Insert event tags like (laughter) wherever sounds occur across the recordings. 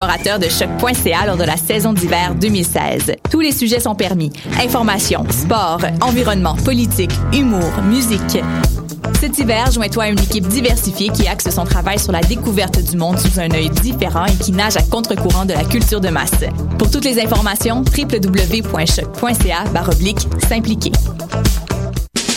collaborateur de choc.ca lors de la saison d'hiver 2016. Tous les sujets sont permis. Information, sport, environnement, politique, humour, musique. Cet hiver, joins-toi à une équipe diversifiée qui axe son travail sur la découverte du monde sous un œil différent et qui nage à contre-courant de la culture de masse. Pour toutes les informations, www.choc.ca s'impliquer.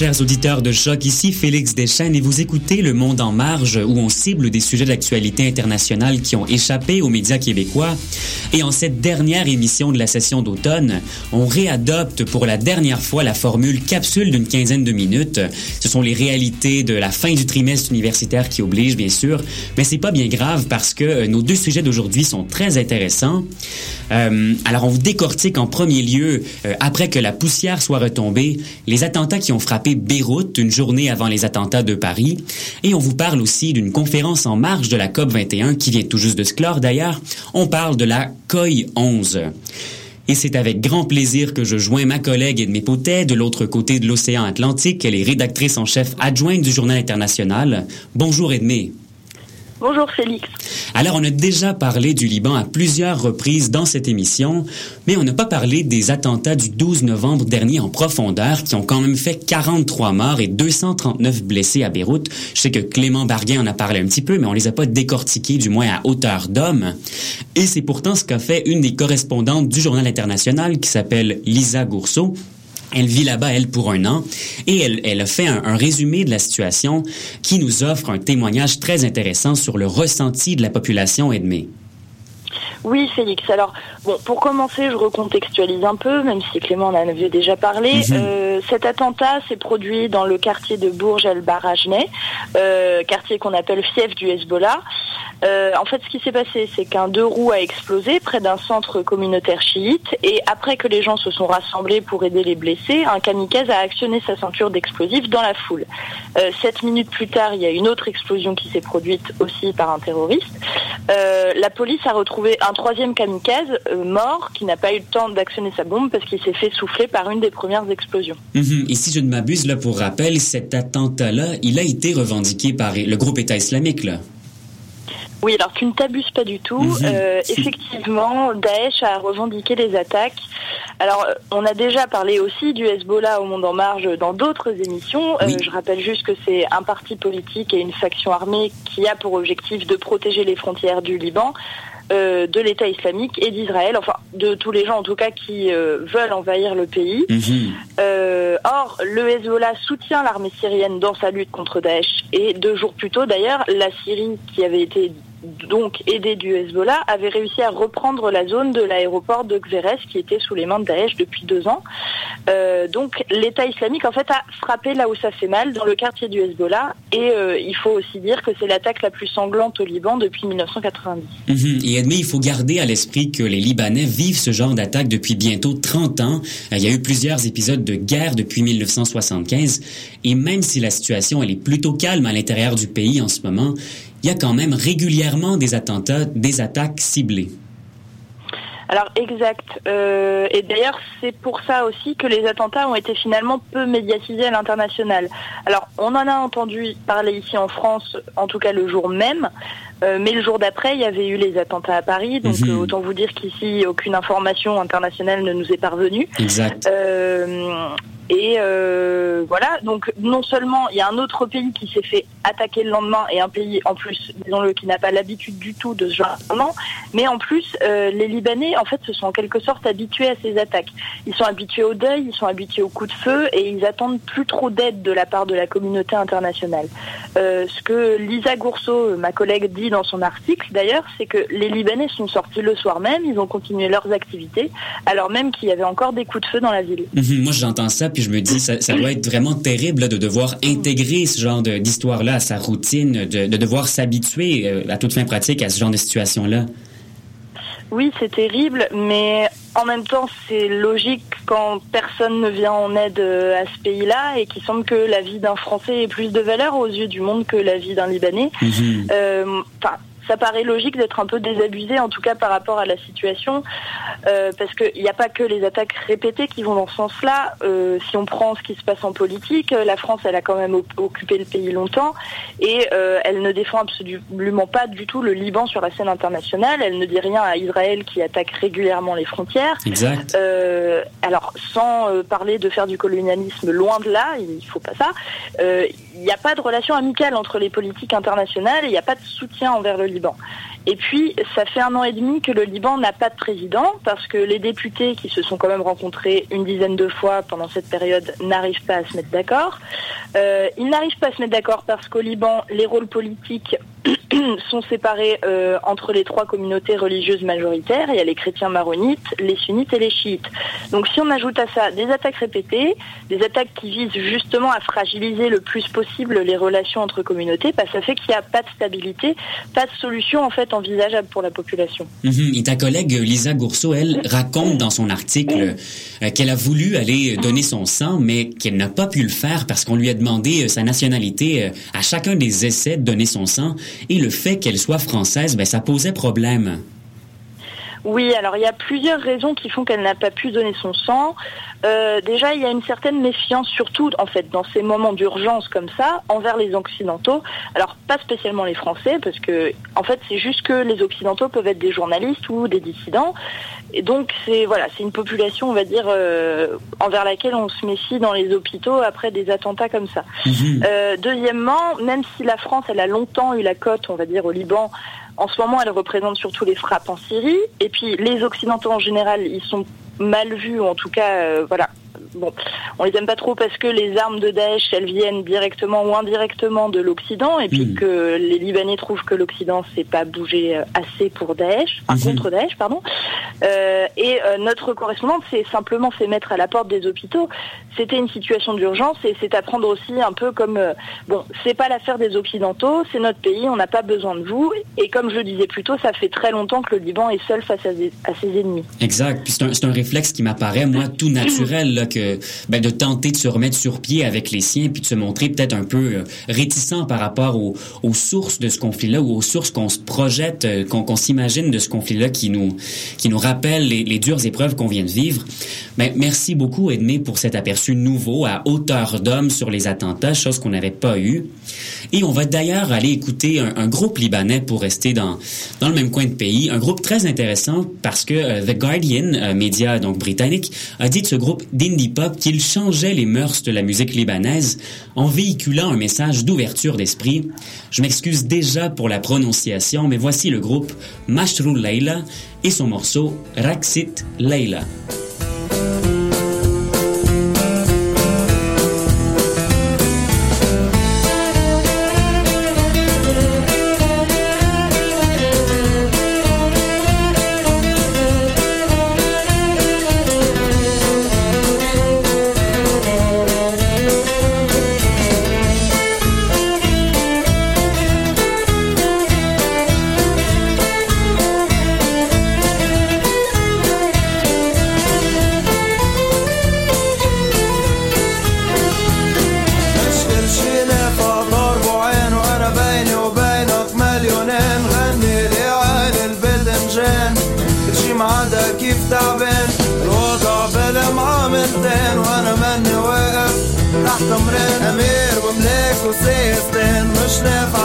chers auditeurs de Choc, ici Félix Deschênes et vous écoutez Le Monde en marge où on cible des sujets d'actualité internationale qui ont échappé aux médias québécois. Et en cette dernière émission de la session d'automne, on réadopte pour la dernière fois la formule capsule d'une quinzaine de minutes. Ce sont les réalités de la fin du trimestre universitaire qui obligent bien sûr, mais c'est pas bien grave parce que euh, nos deux sujets d'aujourd'hui sont très intéressants. Euh, alors on vous décortique en premier lieu, euh, après que la poussière soit retombée, les attentats qui ont frappé Beyrouth une journée avant les attentats de Paris. Et on vous parle aussi d'une conférence en marge de la COP 21 qui vient tout juste de se clore d'ailleurs. On parle de la COI 11. Et c'est avec grand plaisir que je joins ma collègue Edmé Potet de l'autre côté de l'océan Atlantique. Elle est rédactrice en chef adjointe du Journal international. Bonjour Edmé. Bonjour Félix. Alors, on a déjà parlé du Liban à plusieurs reprises dans cette émission, mais on n'a pas parlé des attentats du 12 novembre dernier en profondeur qui ont quand même fait 43 morts et 239 blessés à Beyrouth. Je sais que Clément Barguin en a parlé un petit peu, mais on les a pas décortiqués, du moins à hauteur d'homme. Et c'est pourtant ce qu'a fait une des correspondantes du Journal international qui s'appelle Lisa Gourceau elle vit là-bas, elle, pour un an, et elle, elle a fait un, un, résumé de la situation qui nous offre un témoignage très intéressant sur le ressenti de la population Edmé. Oui, Félix. Alors, bon, pour commencer, je recontextualise un peu, même si Clément en avait déjà parlé. Mhm. Euh, cet attentat s'est produit dans le quartier de Bourges el Barajneh, euh, quartier qu'on appelle fief du Hezbollah. Euh, en fait, ce qui s'est passé, c'est qu'un deux roues a explosé près d'un centre communautaire chiite, et après que les gens se sont rassemblés pour aider les blessés, un kamikaze a actionné sa ceinture d'explosifs dans la foule. Euh, sept minutes plus tard, il y a une autre explosion qui s'est produite aussi par un terroriste. Euh, la police a retrouvé un troisième kamikaze mort qui n'a pas eu le temps d'actionner sa bombe parce qu'il s'est fait souffler par une des premières explosions. Mhm. Et si je ne m'abuse, là, pour rappel, cet attentat-là, il a été revendiqué par le groupe État islamique, là. Oui, alors tu ne t'abuses pas du tout. Euh, effectivement, Daesh a revendiqué les attaques. Alors, euh, on a déjà parlé aussi du Hezbollah au Monde en Marge dans d'autres émissions. Euh, je rappelle juste que c'est un parti politique et une faction armée qui a pour objectif de protéger les frontières du Liban. euh, de l'État islamique et d'Israël, enfin de tous les gens en tout cas qui euh, veulent envahir le pays. Mhm. Euh, or, le Hezbollah soutient l'armée syrienne dans sa lutte contre Daesh. Et deux jours plus tôt, d'ailleurs, la Syrie, qui avait été donc aidé du Hezbollah, avait réussi à reprendre la zone de l'aéroport de Xérès qui était sous les mains de Daesh depuis deux ans. Euh, donc l'État islamique en fait a frappé là où ça fait mal, dans le quartier du Hezbollah, et euh, il faut aussi dire que c'est l'attaque la plus sanglante au Liban depuis 1990. Mhm. Et Edmé, il faut garder à l'esprit que les Libanais vivent ce genre d'attaque depuis bientôt 30 ans. Euh, il y a eu plusieurs épisodes de guerre depuis 1975, et même si la situation elle est plutôt calme à l'intérieur du pays en ce moment, il y a quand même régulièrement des attentats, des attaques ciblées. Alors exact. Euh, et d'ailleurs, c'est pour ça aussi que les attentats ont été finalement peu médiatisés à l'international. Alors, on en a entendu parler ici en France, en tout cas le jour même. Euh, mais le jour d'après, il y avait eu les attentats à Paris, donc Mhm. euh, autant vous dire qu'ici aucune information internationale ne nous est parvenue. Exact. Euh, et euh, voilà, donc non seulement il y a un autre pays qui s'est fait attaquer le lendemain et un pays en plus, disons-le, qui n'a pas l'habitude du tout de ce genre d'événement, mais en plus euh, les Libanais en fait se sont en quelque sorte habitués à ces attaques. Ils sont habitués au deuil, ils sont habitués aux coups de feu et ils attendent plus trop d'aide de la part de la communauté internationale. Euh, ce que Lisa Gourceau, ma collègue, dit dans son article d'ailleurs, c'est que les Libanais sont sortis le soir même, ils ont continué leurs activités, alors même qu'il y avait encore des coups de feu dans la ville. Mhm. Moi, j'entends ça, puis je me dis, ça, ça doit être vraiment terrible de devoir intégrer ce genre d'histoire-là à sa routine, de, de devoir s'habituer euh, à toute fin pratique à ce genre de situation-là. Oui, c'est terrible, mais en même temps, c'est logique quand personne ne vient en aide euh, à ce pays-là et qu'il semble que la vie d'un Français ait plus de valeur aux yeux du monde que la vie d'un Libanais. Mhm. Euh, ça paraît logique d'être un peu désabusé, en tout cas par rapport à la situation, euh, parce qu'il n'y a pas que les attaques répétées qui vont dans ce sens-là. Euh, si on prend ce qui se passe en politique, euh, la France, elle a quand même occupé le pays longtemps et euh, elle ne défend absolument pas du tout le Liban sur la scène internationale. Elle ne dit rien à Israël qui attaque régulièrement les frontières. Exact. Alors, sans parler de faire du colonialisme, loin de là, il faut pas ça. Il n'y a pas de relation amicale entre les politiques internationales et il n'y a pas de soutien envers le Liban. Et puis, ça fait un an et demi que le Liban n'a pas de président parce que les députés qui se sont quand même rencontrés une dizaine de fois pendant cette période n'arrivent pas à se mettre d'accord. Euh, ils n'arrivent pas à se mettre d'accord parce qu'au Liban, les rôles politiques (clears throat) sont séparés euh, entre les trois communautés religieuses majoritaires. Il y a les chrétiens maronites, les sunnites et les chiites. Donc si on ajoute à ça des attaques répétées, des attaques qui visent justement à fragiliser le plus possible les relations entre communautés, bah, ça fait qu'il n'y a pas de stabilité, pas de solution en fait envisageable pour la population. Mhm. Et ta collègue Lisa Gourceau, elle, raconte dans son article euh, qu'elle a voulu aller donner son sang, mais qu'elle n'a pas pu le faire parce qu'on lui a demandé euh, sa nationalité euh, à chacun des essais de donner son sang. Et le fait qu'elle soit française, ben, ça posait problème. Oui, alors il y a plusieurs raisons qui font qu'elle n'a pas pu donner son sang. Euh, déjà, il y a une certaine méfiance, surtout en fait dans ces moments d'urgence comme ça, envers les Occidentaux. Alors pas spécialement les Français, parce que en fait c'est juste que les Occidentaux peuvent être des journalistes ou des dissidents, et donc c'est voilà, c'est une population, on va dire, euh, envers laquelle on se méfie dans les hôpitaux après des attentats comme ça. Mhm. Euh, deuxièmement, même si la France, elle a longtemps eu la cote, on va dire, au Liban, en ce moment, elle représente surtout les frappes en Syrie. Et puis, les Occidentaux en général, ils sont mal ou en tout cas, euh, voilà. Bon, on les aime pas trop parce que les armes de Daesh, elles viennent directement ou indirectement de l'Occident, et puis Mhm. que les Libanais trouvent que l'Occident s'est pas bougé euh, assez pour Daesh, enfin, Mhm. contre Daesh, pardon. Euh, et euh, notre correspondante s'est simplement fait mettre à la porte des hôpitaux. C'était une situation d'urgence et c'est à prendre aussi un peu comme euh, bon, c'est pas l'affaire des Occidentaux, c'est notre pays, on n'a pas besoin de vous. Et comme je le disais plus tôt, ça fait très longtemps que le Liban est seul face à, des- à ses ennemis. Exact. Puis c'est un, c'est un réflexe qui m'apparaît, moi, tout naturel, là, que ben, de tenter de se remettre sur pied avec les siens, puis de se montrer peut-être un peu euh, réticent par rapport aux, sources de ce conflit-là ou aux sources qu'on se projette, euh, qu'on s'imagine de ce conflit-là qui nous, qui nous rappelle les, dures épreuves qu'on vient de vivre. Ben, merci beaucoup, Edmé, pour cet aperçu nouveau à hauteur d'homme sur les attentats, chose qu'on n'avait pas eu. Et on va d'ailleurs aller écouter un, groupe libanais pour rester dans, dans le même coin de pays. Un groupe très intéressant parce que euh, The Guardian, média donc britannique, a dit de ce groupe d'indie pop qu'il changeait les mœurs de la musique libanaise en véhiculant un message d'ouverture d'esprit. Je m'excuse déjà pour la prononciation, mais voici le groupe Mashrou Leila et son morceau Raksit Leila. Isus ist, denn Mischnef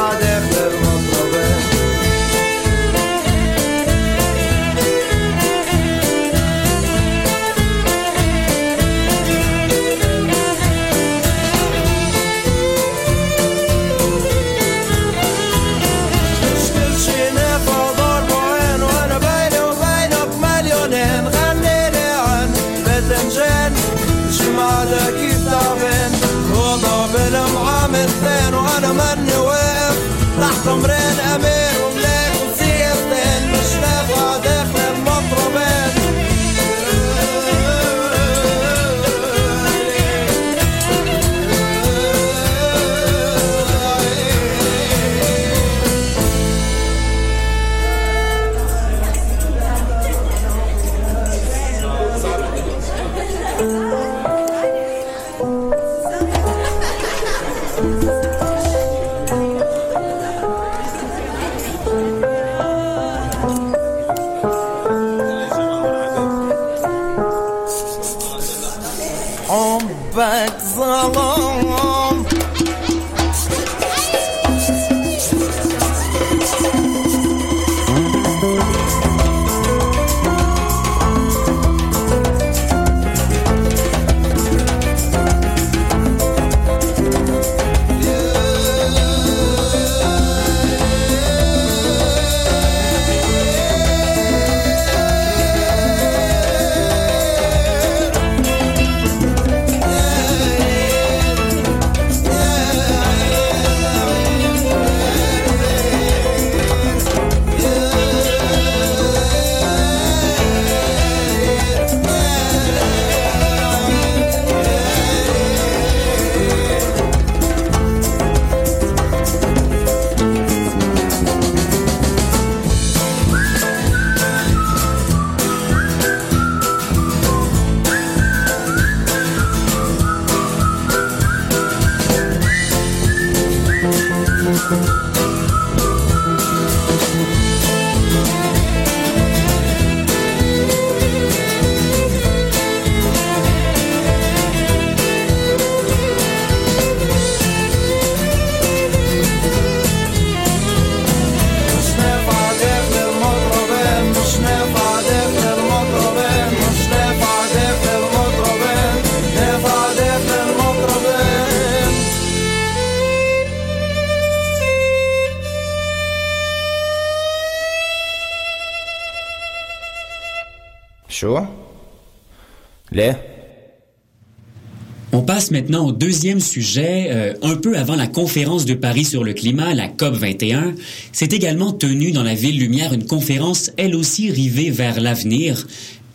On passe maintenant au deuxième sujet. Euh, un peu avant la conférence de Paris sur le climat, la COP 21, s'est également tenue dans la ville Lumière une conférence, elle aussi rivée vers l'avenir,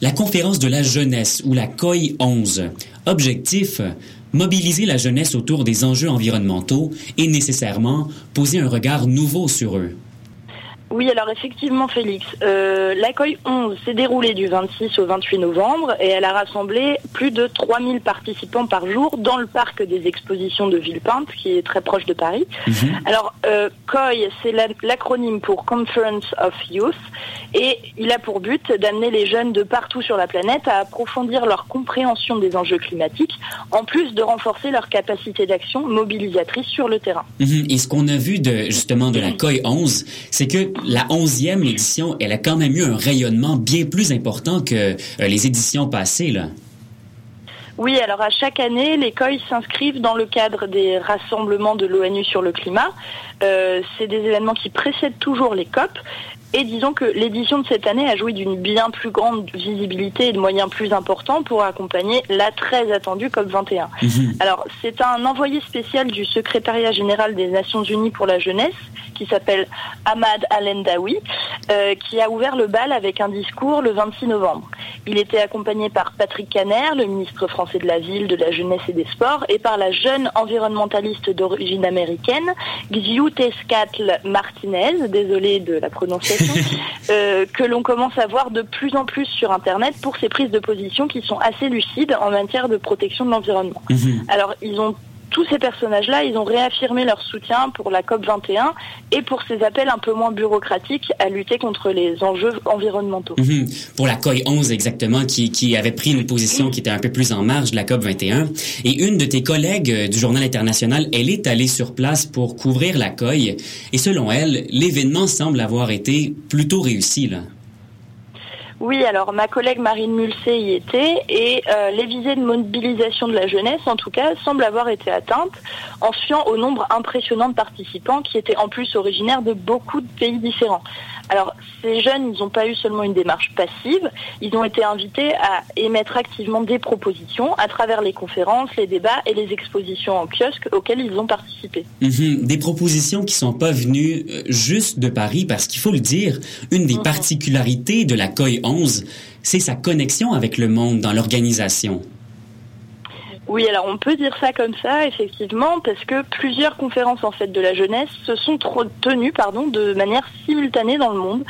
la conférence de la jeunesse ou la COI 11. Objectif mobiliser la jeunesse autour des enjeux environnementaux et nécessairement poser un regard nouveau sur eux. Oui, alors effectivement, Félix, euh, l'accueil 11 s'est déroulé du 26 au 28 novembre et elle a rassemblé plus de 3000 participants par jour dans le parc des expositions de Villepinte, qui est très proche de Paris. Alors, euh, COI, c'est la- l'acronyme pour Conference of Youth et il a pour but d'amener les jeunes de partout sur la planète à approfondir leur compréhension des enjeux climatiques, en plus de renforcer leur capacité d'action mobilisatrice sur le terrain. Mhm. Et ce qu'on a vu de justement de la COI 11, c'est que la 11e édition, elle a quand même eu un rayonnement bien plus important que euh, les éditions passées. Là. Oui, alors à chaque année, les COI s'inscrivent dans le cadre des rassemblements de l'ONU sur le climat. Euh, c'est des événements qui précèdent toujours les COP. Et disons que l'édition de cette année a joui d'une bien plus grande visibilité et de moyens plus importants pour accompagner la très attendue COP21. Alors, c'est un envoyé spécial du secrétariat général des Nations Unies pour la jeunesse, qui s'appelle Ahmad Alendawi, euh, qui a ouvert le bal avec un discours le 26 novembre. Il était accompagné par Patrick Caner, le ministre français de la Ville, de la Jeunesse et des Sports, et par la jeune environnementaliste d'origine américaine, Xiutescatl Martinez, désolé de la prononciation, (laughs) euh, que l'on commence à voir de plus en plus sur Internet pour ses prises de position qui sont assez lucides en matière de protection de l'environnement. Alors, ils ont tous ces personnages-là, ils ont réaffirmé leur soutien pour la COP 21 et pour ces appels un peu moins bureaucratiques à lutter contre les enjeux environnementaux. Mhm. Pour la COI 11 exactement, qui, qui avait pris une position qui était un peu plus en marge de la COP 21. Et une de tes collègues euh, du Journal international, elle est allée sur place pour couvrir la COI. Et selon elle, l'événement semble avoir été plutôt réussi là. Oui, alors ma collègue Marine Mulsé y était et euh, les visées de mobilisation de la jeunesse, en tout cas, semblent avoir été atteintes en fiant au nombre impressionnant de participants qui étaient en plus originaires de beaucoup de pays différents. Alors, ces jeunes, ils n'ont pas eu seulement une démarche passive, ils ont été invités à émettre activement des propositions à travers les conférences, les débats et les expositions en kiosque auxquelles ils ont participé. Mhm. Des propositions qui sont pas venues euh, juste de Paris, parce qu'il faut le dire, une des Mhm. particularités de la COI 11, c'est sa connexion avec le monde dans l'organisation. Oui, alors on peut dire ça comme ça, effectivement, parce que plusieurs conférences en fait de la jeunesse se sont tenues, pardon, de manière simultanée dans le monde.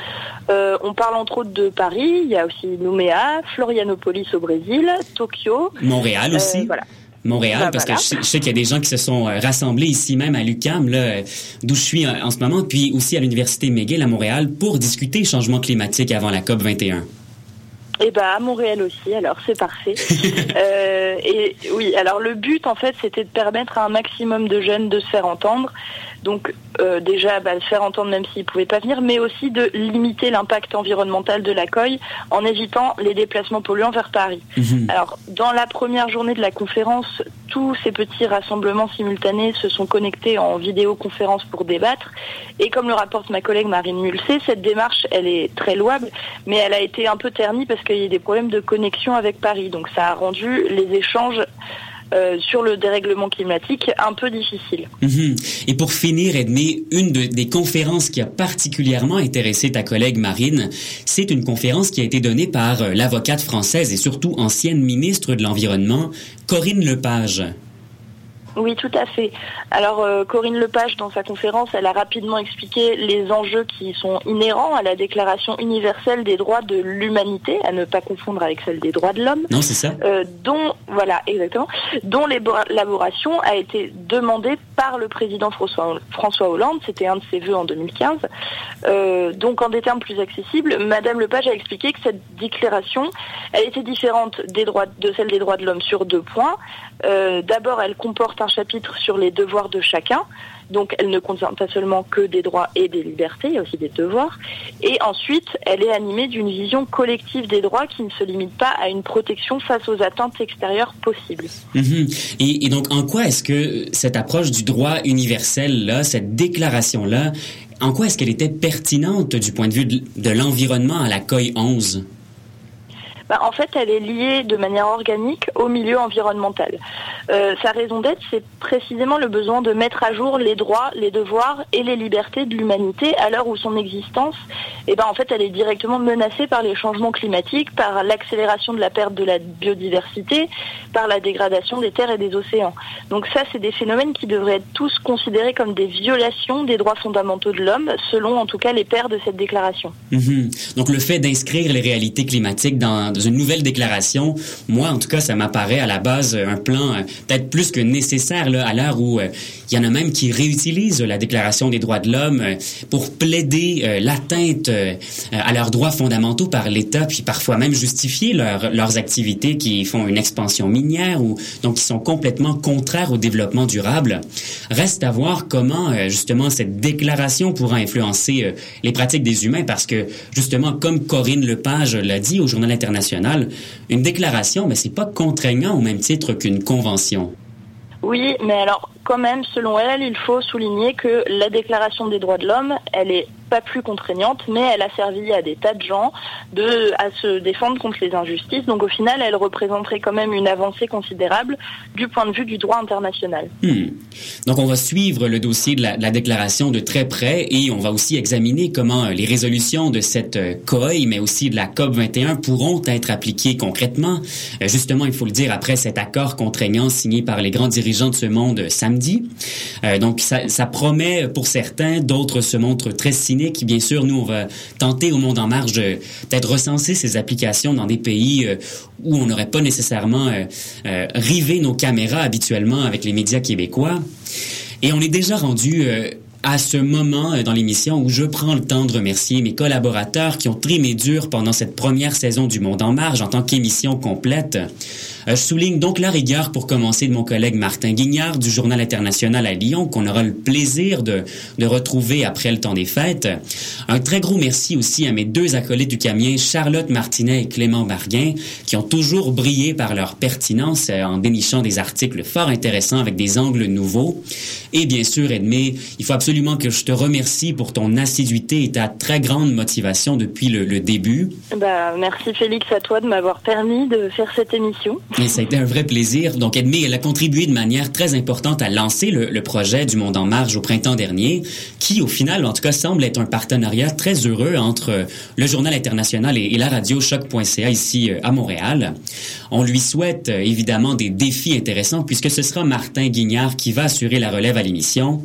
Euh, on parle entre autres de Paris, il y a aussi Nouméa, Florianopolis au Brésil, Tokyo. Montréal aussi. Euh, voilà. Montréal, Ben parce voilà. que je sais, je sais qu'il y a des gens qui se sont euh, rassemblés ici même à l'UCAM, là, euh, d'où je suis euh, en ce moment, puis aussi à l'Université McGill à Montréal pour discuter changement climatique avant la COP 21. Et bah à Montréal aussi, alors c'est parfait. (laughs) Euh, et oui, alors le but en fait c'était de permettre à un maximum de jeunes de se faire entendre. Donc euh, déjà bah, de faire entendre même s'ils pouvaient pas venir, mais aussi de limiter l'impact environnemental de la COI en évitant les déplacements polluants vers Paris. Alors dans la première journée de la conférence, tous ces petits rassemblements simultanés se sont connectés en vidéoconférence pour débattre. Et comme le rapporte ma collègue Marine Mulsé, cette démarche, elle est très louable, mais elle a été un peu ternie parce qu'il y a des problèmes de connexion avec Paris. Donc ça a rendu les échanges euh, sur le dérèglement climatique un peu difficiles. Mhm. Et pour finir, Edmé, une de- des conférences qui a particulièrement intéressé ta collègue Marine, c'est une conférence qui a été donnée par euh, l'avocate française et surtout ancienne ministre de l'Environnement, Corinne Lepage. Oui, tout à fait. Alors, euh, Corinne Lepage, dans sa conférence, elle a rapidement expliqué les enjeux qui sont inhérents à la Déclaration universelle des droits de l'humanité, à ne pas confondre avec celle des droits de l'homme. Non, c'est ça? euh, dont voilà exactement dont l'élaboration a été demandée par le président François, Hollande, c'était un de ses vœux en 2015. Euh, donc en des termes plus accessibles, Madame Lepage a expliqué que cette déclaration, elle était différente des droits de celle des droits de l'homme sur deux points. Euh, D'abord, elle comporte un chapitre sur les devoirs de chacun. Donc, elle ne contient pas seulement que des droits et des libertés, il y a aussi des devoirs. Et ensuite, elle est animée d'une vision collective des droits qui ne se limite pas à une protection face aux atteintes extérieures possibles. Mhm. Et, et donc, en quoi est-ce que cette approche du droit universel, là, cette déclaration-là, en quoi est-ce qu'elle était pertinente du point de vue de, de l'environnement à la COI 11? Bah, en fait, elle est liée de manière organique au milieu environnemental. Euh, sa raison d'être, c'est précisément le besoin de mettre à jour les droits, les devoirs et les libertés de l'humanité à l'heure où son existence, eh ben, en fait, elle est directement menacée par les changements climatiques, par l'accélération de la perte de la biodiversité, par la dégradation des terres et des océans. Donc ça, c'est des phénomènes qui devraient être tous considérés comme des violations des droits fondamentaux de l'homme, selon en tout cas les pères de cette déclaration. Mhm. Donc le fait d'inscrire les réalités climatiques dans, une nouvelle déclaration, moi en tout cas, ça m'apparaît à la base euh, un plan euh, peut-être plus que nécessaire là, à l'heure où euh, il y en a même qui réutilisent la Déclaration des droits de l'homme pour plaider l'atteinte à leurs droits fondamentaux par l'État, puis parfois même justifier leur- leurs activités qui font une expansion minière ou donc qui sont complètement contraires au développement durable. Reste à voir comment justement cette déclaration pourra influencer les pratiques des humains parce que justement comme Corinne Lepage l'a dit au Journal international, une déclaration mais c'est pas contraignant au même titre qu'une convention. Oui, mais alors quand même, selon elle, il faut souligner que la Déclaration des droits de l'homme, elle est pas plus contraignante, mais elle a servi à des tas de gens de, à se défendre contre les injustices. Donc au final, elle représenterait quand même une avancée considérable du point de vue du droit international. Hmm. Donc, on va suivre le dossier de la, déclaration de très près et on va aussi examiner comment euh, les résolutions de cette euh, COI, mais aussi de la COP 21 pourront être appliquées concrètement. Euh, justement, il faut le dire, après cet accord contraignant signé par les grands dirigeants de ce monde samedi. Donc, ça, ça promet pour certains, d'autres se montrent très cyniques technique. Bien sûr, nous, on va tenter au Monde en Marche de peut-être ces applications dans des pays euh, où on n'aurait pas nécessairement euh, euh, rivé nos caméras habituellement avec les médias québécois. Et on est déjà rendu à ce moment dans l'émission où je prends le temps de remercier mes collaborateurs qui ont trimé dur pendant cette première saison du Monde en Marge en tant qu'émission complète. Je souligne donc la rigueur pour commencer de mon collègue Martin Guignard du Journal international à Lyon qu'on aura le plaisir de, de retrouver après le temps des fêtes. Un très gros merci aussi à mes deux acolytes du camion, Charlotte Martinet et Clément Barguin, qui ont toujours brillé par leur pertinence euh, en dénichant des articles fort intéressants avec des angles nouveaux. Et bien sûr, Edmé, il faut absolument que je te remercie pour ton assiduité et ta très grande motivation depuis le, le début. Bah, merci Félix à toi de m'avoir permis de faire cette émission. Ça a été un vrai plaisir. Donc, Edmé, elle a contribué de manière très importante à lancer le, le, projet du Monde en Marge au printemps dernier, qui, au final, en tout cas, semble être un partenariat très heureux entre le Journal international et, et la radio choc.ca ici euh, à Montréal. On lui souhaite euh, évidemment des défis intéressants puisque ce sera Martin Guignard qui va assurer la relève à l'émission.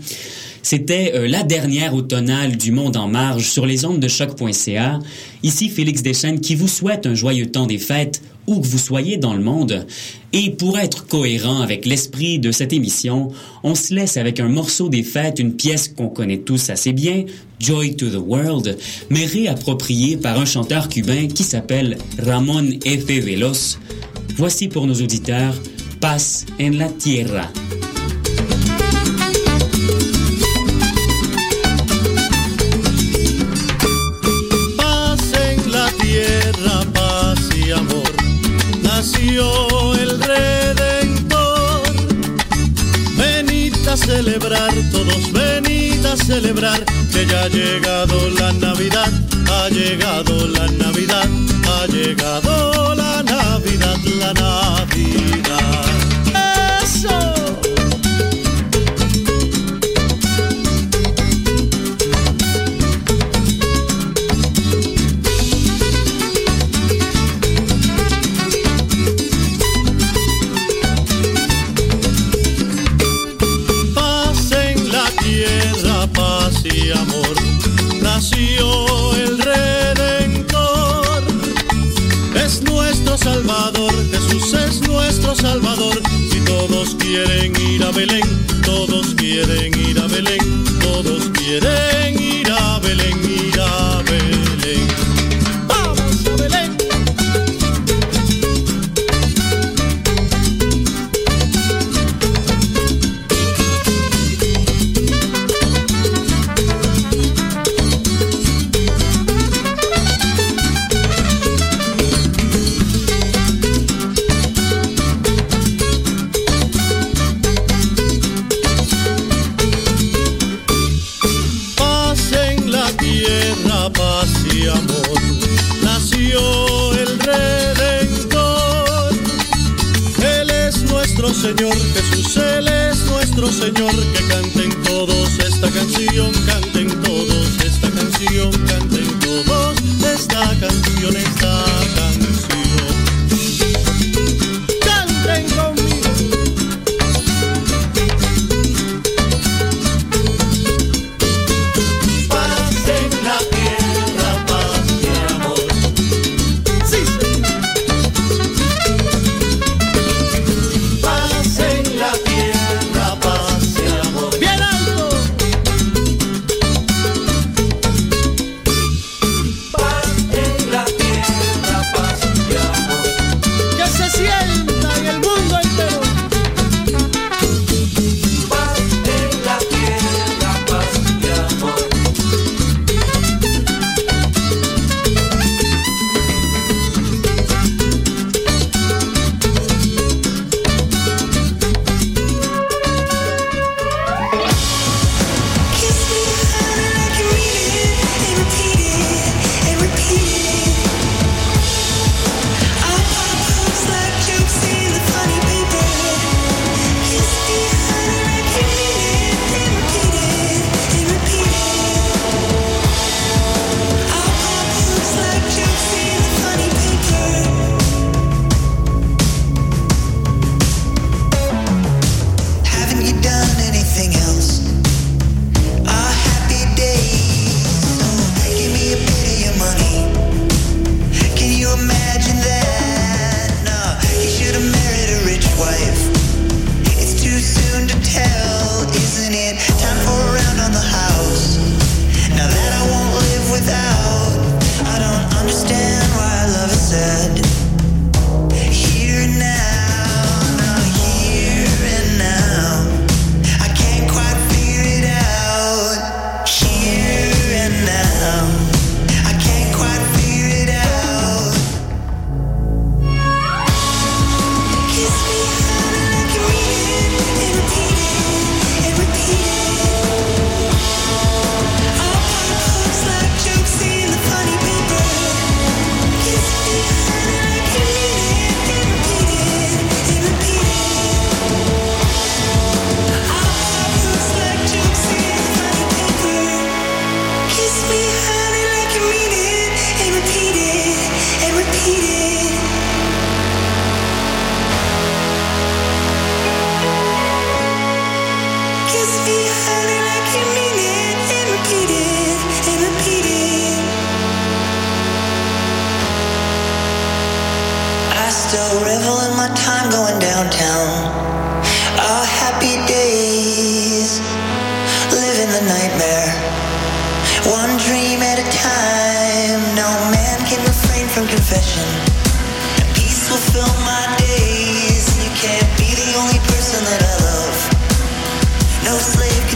C'était euh, la dernière automnale du Monde en marge sur les ondes de choc.ca. Ici Félix Deschênes qui vous souhaite un joyeux temps des fêtes où que vous soyez dans le monde. Et pour être cohérent avec l'esprit de cette émission, on se laisse avec un morceau des fêtes, une pièce qu'on connaît tous assez bien, Joy to the World, mais réappropriée par un chanteur cubain qui s'appelle Ramon F. Velos. Voici pour nos auditeurs Paz en la Tierra. Celebrar, todos venid a celebrar, que ya ha llegado la Navidad, ha llegado la Navidad, ha llegado la Navidad, la Navidad. ¡Eso! Quieren ir a Belén, todos quieren ir a Belén, todos quieren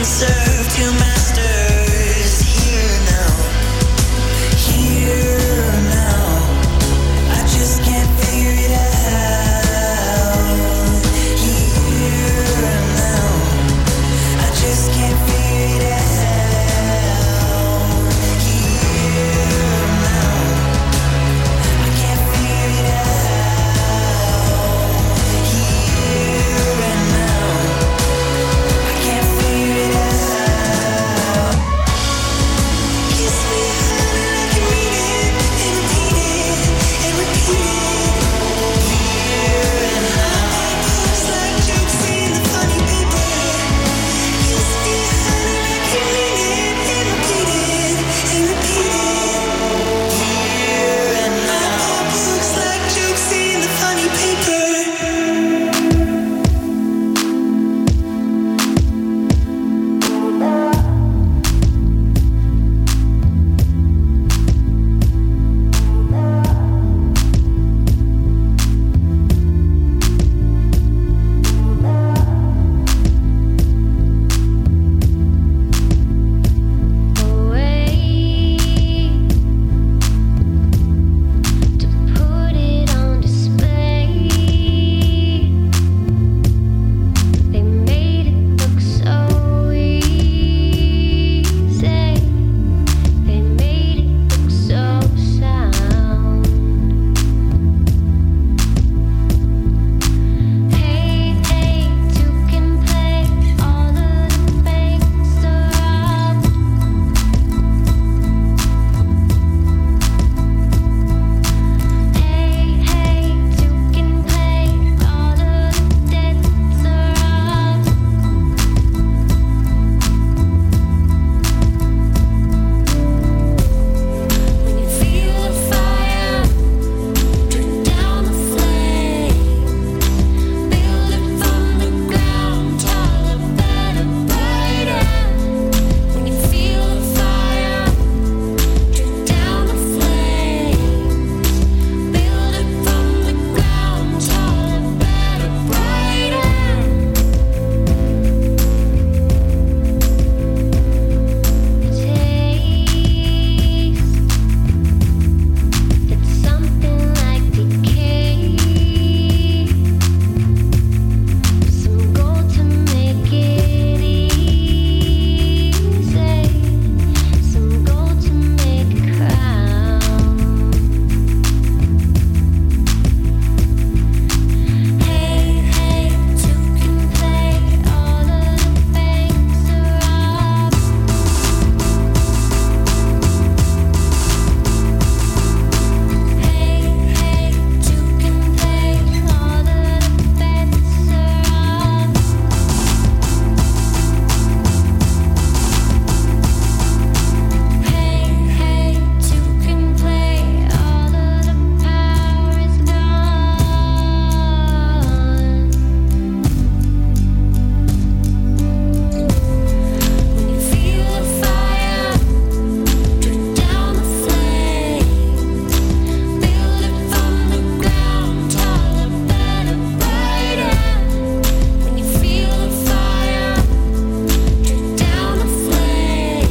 Sir.